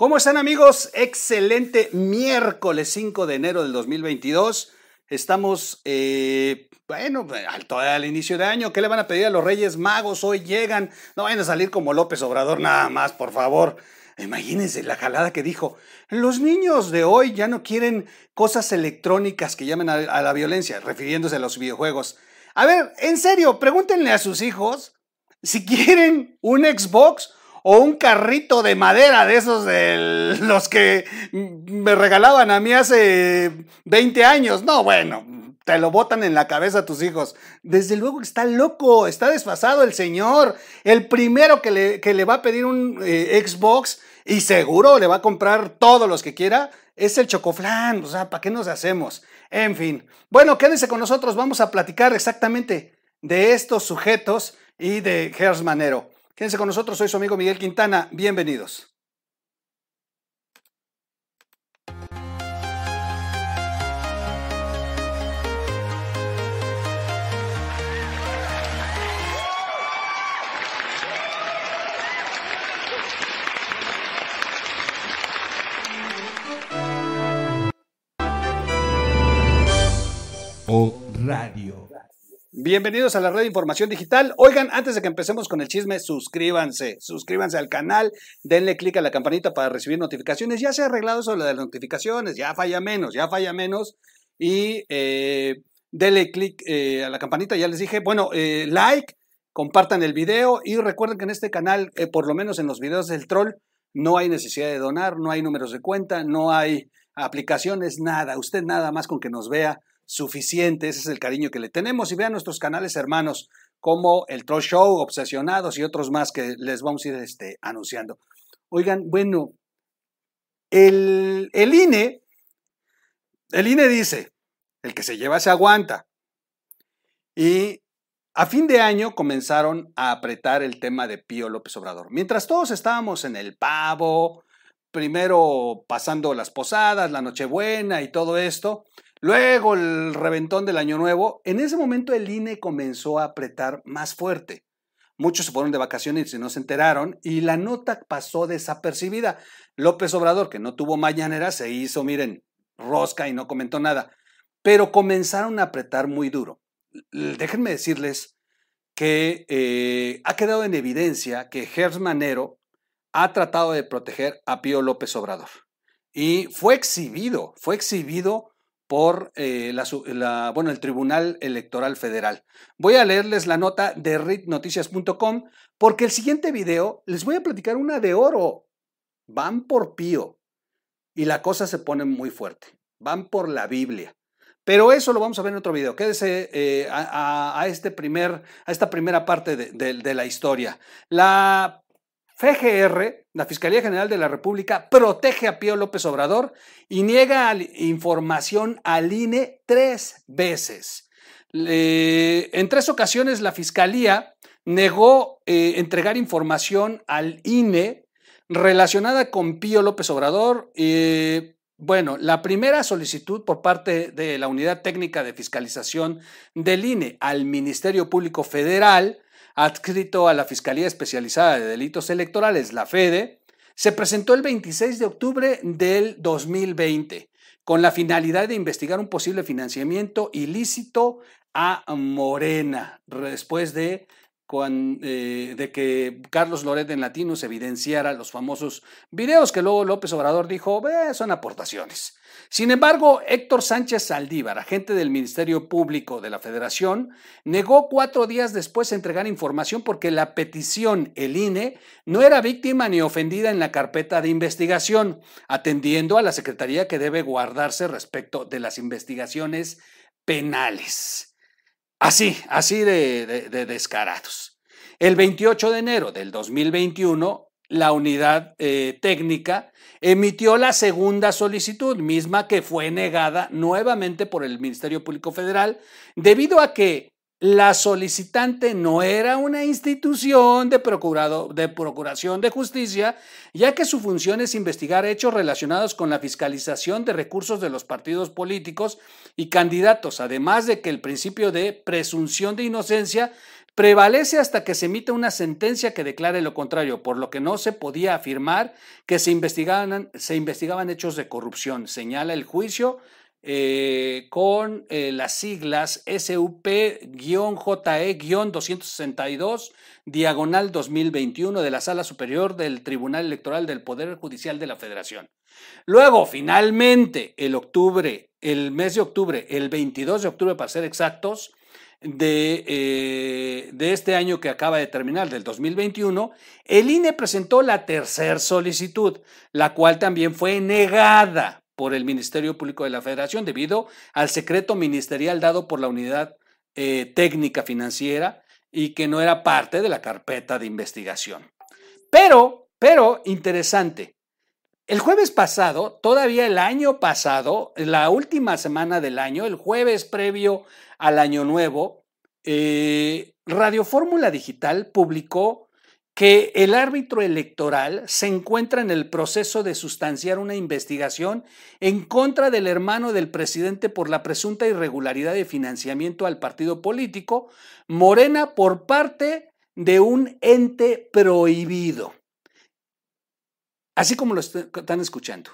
¿Cómo están amigos? Excelente miércoles 5 de enero del 2022. Estamos, eh, bueno, al, al inicio de año. ¿Qué le van a pedir a los Reyes Magos? Hoy llegan. No vayan a salir como López Obrador nada más, por favor. Imagínense la jalada que dijo. Los niños de hoy ya no quieren cosas electrónicas que llamen a, a la violencia, refiriéndose a los videojuegos. A ver, en serio, pregúntenle a sus hijos si quieren un Xbox o un carrito de madera de esos de los que me regalaban a mí hace 20 años. No, bueno, te lo botan en la cabeza a tus hijos. Desde luego que está loco, está desfasado el señor. El primero que le, que le va a pedir un eh, Xbox y seguro le va a comprar todos los que quiera es el chocoflán. O sea, ¿para qué nos hacemos? En fin. Bueno, quédense con nosotros. Vamos a platicar exactamente de estos sujetos y de Gers Manero. Quédense con nosotros, soy su amigo Miguel Quintana. Bienvenidos. O Radio. Bienvenidos a la red de información digital. Oigan, antes de que empecemos con el chisme, suscríbanse, suscríbanse al canal, denle clic a la campanita para recibir notificaciones. Ya se ha arreglado de las notificaciones, ya falla menos, ya falla menos. Y eh, denle clic eh, a la campanita, ya les dije, bueno, eh, like, compartan el video y recuerden que en este canal, por lo menos en los videos del troll, no hay necesidad de donar, no hay números de cuenta, no hay aplicaciones, nada. Usted nada más con que nos vea suficiente, ese es el cariño que le tenemos y vean nuestros canales hermanos como el Troll Show, Obsesionados y otros más que les vamos a ir este, anunciando. Oigan, bueno, el, el INE, el INE dice, el que se lleva se aguanta. Y a fin de año comenzaron a apretar el tema de Pío López Obrador. Mientras todos estábamos en el pavo, primero pasando las posadas, la Nochebuena y todo esto, Luego el reventón del Año Nuevo, en ese momento el INE comenzó a apretar más fuerte. Muchos se fueron de vacaciones y no se enteraron y la nota pasó desapercibida. López Obrador, que no tuvo mañanera, se hizo, miren, rosca y no comentó nada. Pero comenzaron a apretar muy duro. Déjenme decirles que eh, ha quedado en evidencia que Gers Manero ha tratado de proteger a Pío López Obrador. Y fue exhibido, fue exhibido por eh, la, bueno, el Tribunal Electoral Federal. Voy a leerles la nota de ritnoticias.com porque el siguiente video les voy a platicar una de oro. Van por Pío y la cosa se pone muy fuerte. Van por la Biblia. Pero eso lo vamos a ver en otro video. Quédese eh, a, este primer, a esta primera parte de, de la historia. La FGR, la Fiscalía General de la República, protege a Pío López Obrador y niega información al INE tres veces. en tres ocasiones la Fiscalía negó eh, entregar información al INE relacionada con Pío López Obrador. Eh, bueno, la primera solicitud por parte de la Unidad Técnica de Fiscalización del INE al Ministerio Público Federal adscrito a la Fiscalía Especializada de Delitos Electorales, la FEDE, se presentó el 26 de octubre del 2020 con la finalidad de investigar un posible financiamiento ilícito a Morena después de eh, de que Carlos Loret en Latinos evidenciara los famosos videos que luego López Obrador dijo, son aportaciones. Sin embargo, Héctor Sánchez Saldívar, agente del Ministerio Público de la Federación, negó cuatro días después entregar información porque la petición, el INE, no era víctima ni ofendida en la carpeta de investigación, atendiendo a la Secretaría que debe guardarse respecto de las investigaciones penales. Así, así de, descarados. El 28 de enero del 2021, la unidad eh, técnica emitió la segunda solicitud, misma que fue negada nuevamente por el Ministerio Público Federal, debido a que la solicitante no era una institución de, de procuración de justicia, ya que su función es investigar hechos relacionados con la fiscalización de recursos de los partidos políticos y candidatos, además de que el principio de presunción de inocencia prevalece hasta que se emite una sentencia que declare lo contrario, por lo que no se podía afirmar que se investigaban, se investigaban hechos de corrupción, señala el juicio eh, con eh, las siglas SUP-JE-262, diagonal 2021 de la Sala Superior del Tribunal Electoral del Poder Judicial de la Federación. Luego, finalmente, el octubre, el mes de octubre, el 22 de octubre para ser exactos, de, eh, de, este año que acaba de terminar, del 2021, el INE presentó la tercera solicitud, la cual también fue negada por el Ministerio Público de la Federación debido al secreto ministerial dado por la Unidad eh, Técnica Financiera y que no era parte de la carpeta de investigación. Pero, pero, interesante, el jueves pasado, todavía el año pasado, la última semana del año, el jueves previo al año nuevo, eh, Radio Fórmula Digital publicó que el árbitro electoral se encuentra en el proceso de sustanciar una investigación en contra del hermano del presidente por la presunta irregularidad de financiamiento al partido político, Morena, por parte de un ente prohibido. Así como lo están escuchando.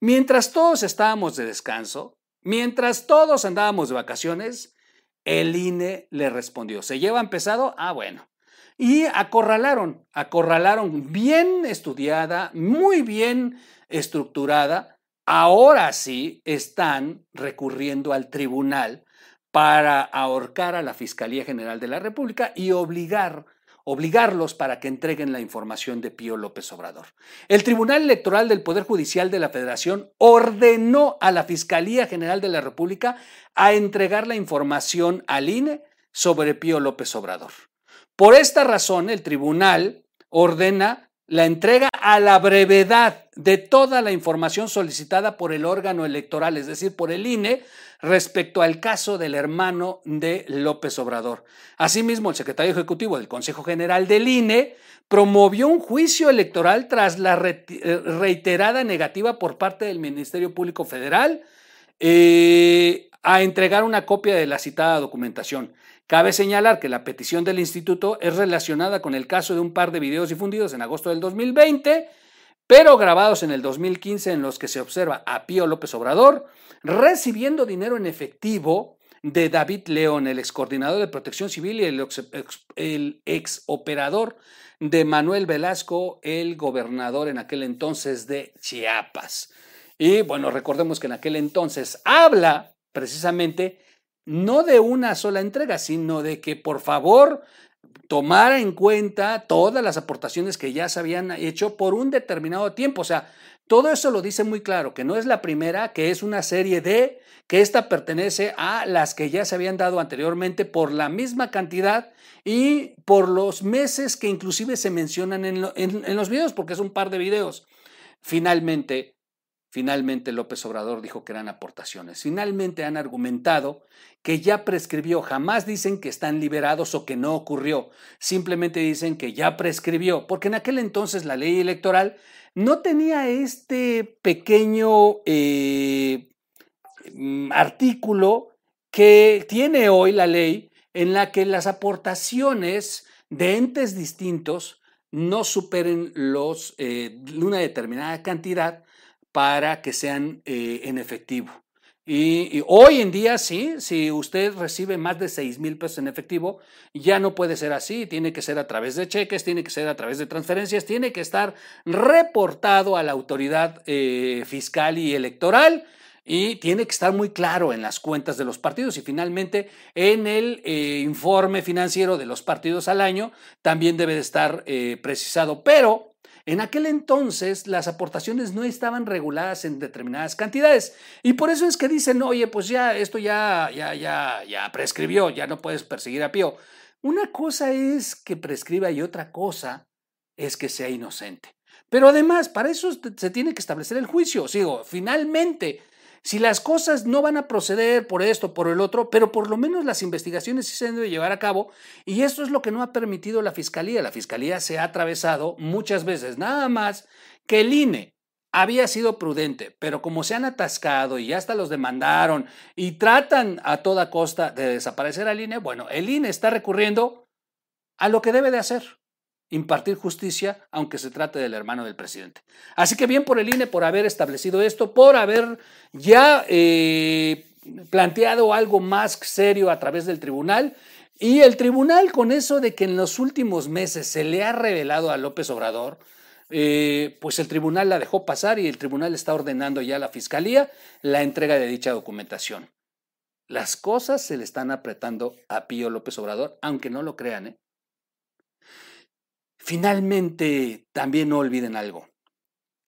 Mientras todos estábamos de descanso, mientras todos andábamos de vacaciones, el INE le respondió, ¿se lleva empezado? Ah, bueno. Y acorralaron, acorralaron bien estudiada, muy bien estructurada. Ahora sí están recurriendo al tribunal para ahorcar a la Fiscalía General de la República y obligar obligarlos para que entreguen la información de Pío López Obrador. El Tribunal Electoral del Poder Judicial de la Federación ordenó a la Fiscalía General de la República a entregar la información al INE sobre Pío López Obrador. Por esta razón, el tribunal ordena la entrega a la brevedad de toda la información solicitada por el órgano electoral, es decir, por el INE, respecto al caso del hermano de López Obrador. Asimismo, el secretario ejecutivo del Consejo General del INE promovió un juicio electoral tras la eh, reiterada negativa por parte del Ministerio Público Federal eh, a entregar una copia de la citada documentación. Cabe señalar que la petición del instituto es relacionada con el caso de un par de videos difundidos en agosto del 2020, pero grabados en el 2015 en los que se observa a Pío López Obrador recibiendo dinero en efectivo de David León, el ex coordinador de protección civil y el ex, operador de Manuel Velasco, el gobernador en aquel entonces de Chiapas. Y bueno, recordemos que en aquel entonces habla precisamente no de una sola entrega, sino de que por favor tomara en cuenta todas las aportaciones que ya se habían hecho por un determinado tiempo. O sea, todo eso lo dice muy claro, que no es la primera, que es una serie de, que esta pertenece a las que ya se habían dado anteriormente por la misma cantidad y por los meses que inclusive se mencionan en, en los videos, porque es un par de videos. Finalmente, Finalmente López Obrador dijo que eran aportaciones. Finalmente han argumentado que ya prescribió. Jamás dicen que están liberados o que no ocurrió. Simplemente dicen que ya prescribió. Porque en aquel entonces la ley electoral no tenía este pequeño eh, mm, artículo que tiene hoy la ley en la que las aportaciones de entes distintos no superen los, eh, una determinada cantidad para que sean eh, en efectivo. Y, hoy en día sí, si usted recibe más de 6 mil pesos en efectivo, ya no puede ser así, tiene que ser a través de cheques, tiene que ser a través de transferencias, tiene que estar reportado a la autoridad eh, fiscal y electoral y tiene que estar muy claro en las cuentas de los partidos y finalmente en el eh, informe financiero de los partidos al año también debe de estar precisado, pero en aquel entonces las aportaciones no estaban reguladas en determinadas cantidades y por eso es que dicen, oye, pues ya esto ya, ya, ya, ya prescribió, ya no puedes perseguir a Pío. Una cosa es que prescriba y otra cosa es que sea inocente. Pero además, para eso se tiene que establecer el juicio. Sigo, finalmente, si las cosas no van a proceder por esto, por el otro, pero por lo menos las investigaciones sí se deben llevar a cabo y esto es lo que no ha permitido la Fiscalía. La Fiscalía se ha atravesado muchas veces, nada más que el INE había sido prudente, pero como se han atascado y hasta los demandaron y tratan a toda costa de desaparecer al INE, bueno, el INE está recurriendo a lo que debe de hacer, impartir justicia, aunque se trate del hermano del presidente. Así que bien por el INE por haber establecido esto, por haber ya eh, planteado algo más serio a través del tribunal. Y el tribunal con eso de que en los últimos meses se le ha revelado a López Obrador, eh, pues el tribunal la dejó pasar y el tribunal está ordenando ya a la fiscalía la entrega de dicha documentación. Las cosas se le están apretando a Pío López Obrador, aunque no lo crean. ¿eh? Finalmente, también no olviden algo.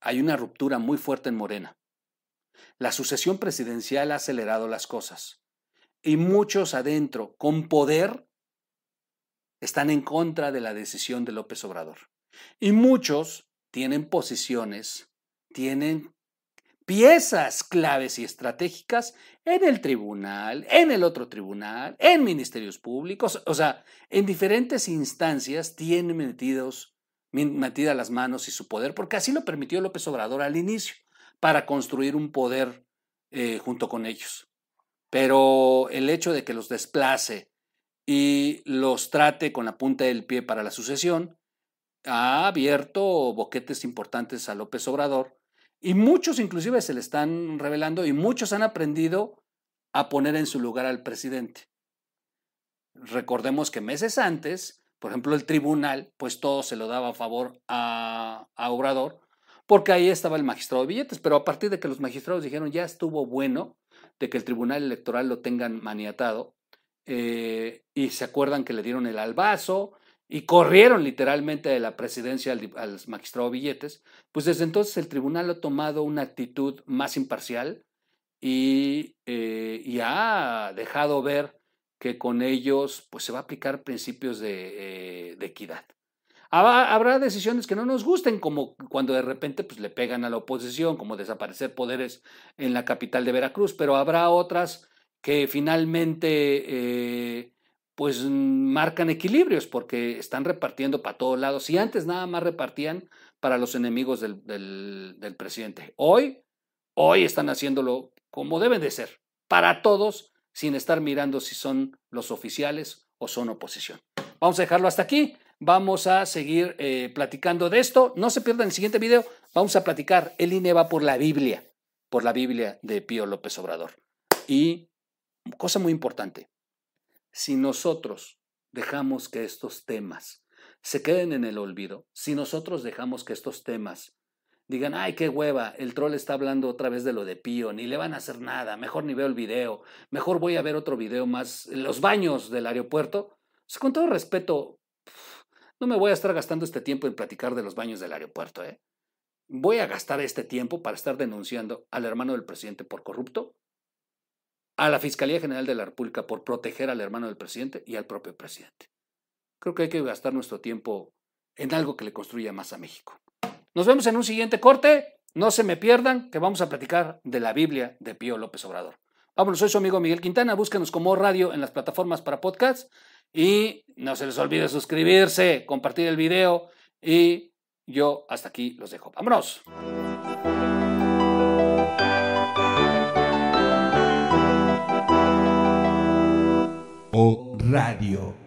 Hay una ruptura muy fuerte en Morena. La sucesión presidencial ha acelerado las cosas. Y muchos adentro, con poder, están en contra de la decisión de López Obrador. Y muchos tienen posiciones, tienen piezas claves y estratégicas en el tribunal, en el otro tribunal, en ministerios públicos, o sea, en diferentes instancias tienen metidos, metidas las manos y su poder, porque así lo permitió López Obrador al inicio, para construir un poder eh, junto con ellos. Pero el hecho de que los desplace y los trate con la punta del pie para la sucesión, ha abierto boquetes importantes a López Obrador y muchos inclusive se le están revelando y muchos han aprendido a poner en su lugar al presidente. Recordemos que meses antes, por ejemplo, el tribunal, pues todo se lo daba a favor a, Obrador, porque ahí estaba el magistrado de billetes, pero a partir de que los magistrados dijeron ya estuvo bueno de que el tribunal electoral lo tengan maniatado, eh, y se acuerdan que le dieron el albazo, y corrieron literalmente de la presidencia al, magistrado Billetes, pues desde entonces el tribunal ha tomado una actitud más imparcial y, eh, ha dejado ver que con ellos pues, se va a aplicar principios de, eh, equidad. Habrá, decisiones que no nos gusten, como cuando de repente pues, le pegan a la oposición, como desaparecer poderes en la capital de Veracruz, pero habrá otras que finalmente eh, pues marcan equilibrios porque están repartiendo para todos lados. Si antes nada más repartían para los enemigos del, del, presidente, hoy, hoy están haciéndolo como deben de ser, para todos, sin estar mirando si son los oficiales o son oposición. Vamos a dejarlo hasta aquí. Vamos a seguir eh, platicando de esto. No se pierdan el siguiente video. Vamos a platicar. El INE va por la Biblia, por la Biblia de Pío López Obrador. Y cosa muy importante, si nosotros dejamos que estos temas se queden en el olvido, si nosotros dejamos que estos temas digan, ay, qué hueva, el troll está hablando otra vez de lo de Pío, ni le van a hacer nada, mejor ni veo el video, mejor voy a ver otro video más, los baños del aeropuerto. con todo respeto, no me voy a estar gastando este tiempo en platicar de los baños del aeropuerto, ¿eh? Voy a gastar este tiempo para estar denunciando al hermano del presidente por corrupto a la Fiscalía General de la República por proteger al hermano del presidente y al propio presidente. Creo que hay que gastar nuestro tiempo en algo que le construya más a México. Nos vemos en un siguiente corte. No se me pierdan que vamos a platicar de la Biblia de Pío López Obrador. Vámonos, soy su amigo Miguel Quintana. Búsquenos como radio en las plataformas para podcast. Y no se les olvide suscribirse, compartir el video. Y yo hasta aquí los dejo. ¡Vámonos! Radio.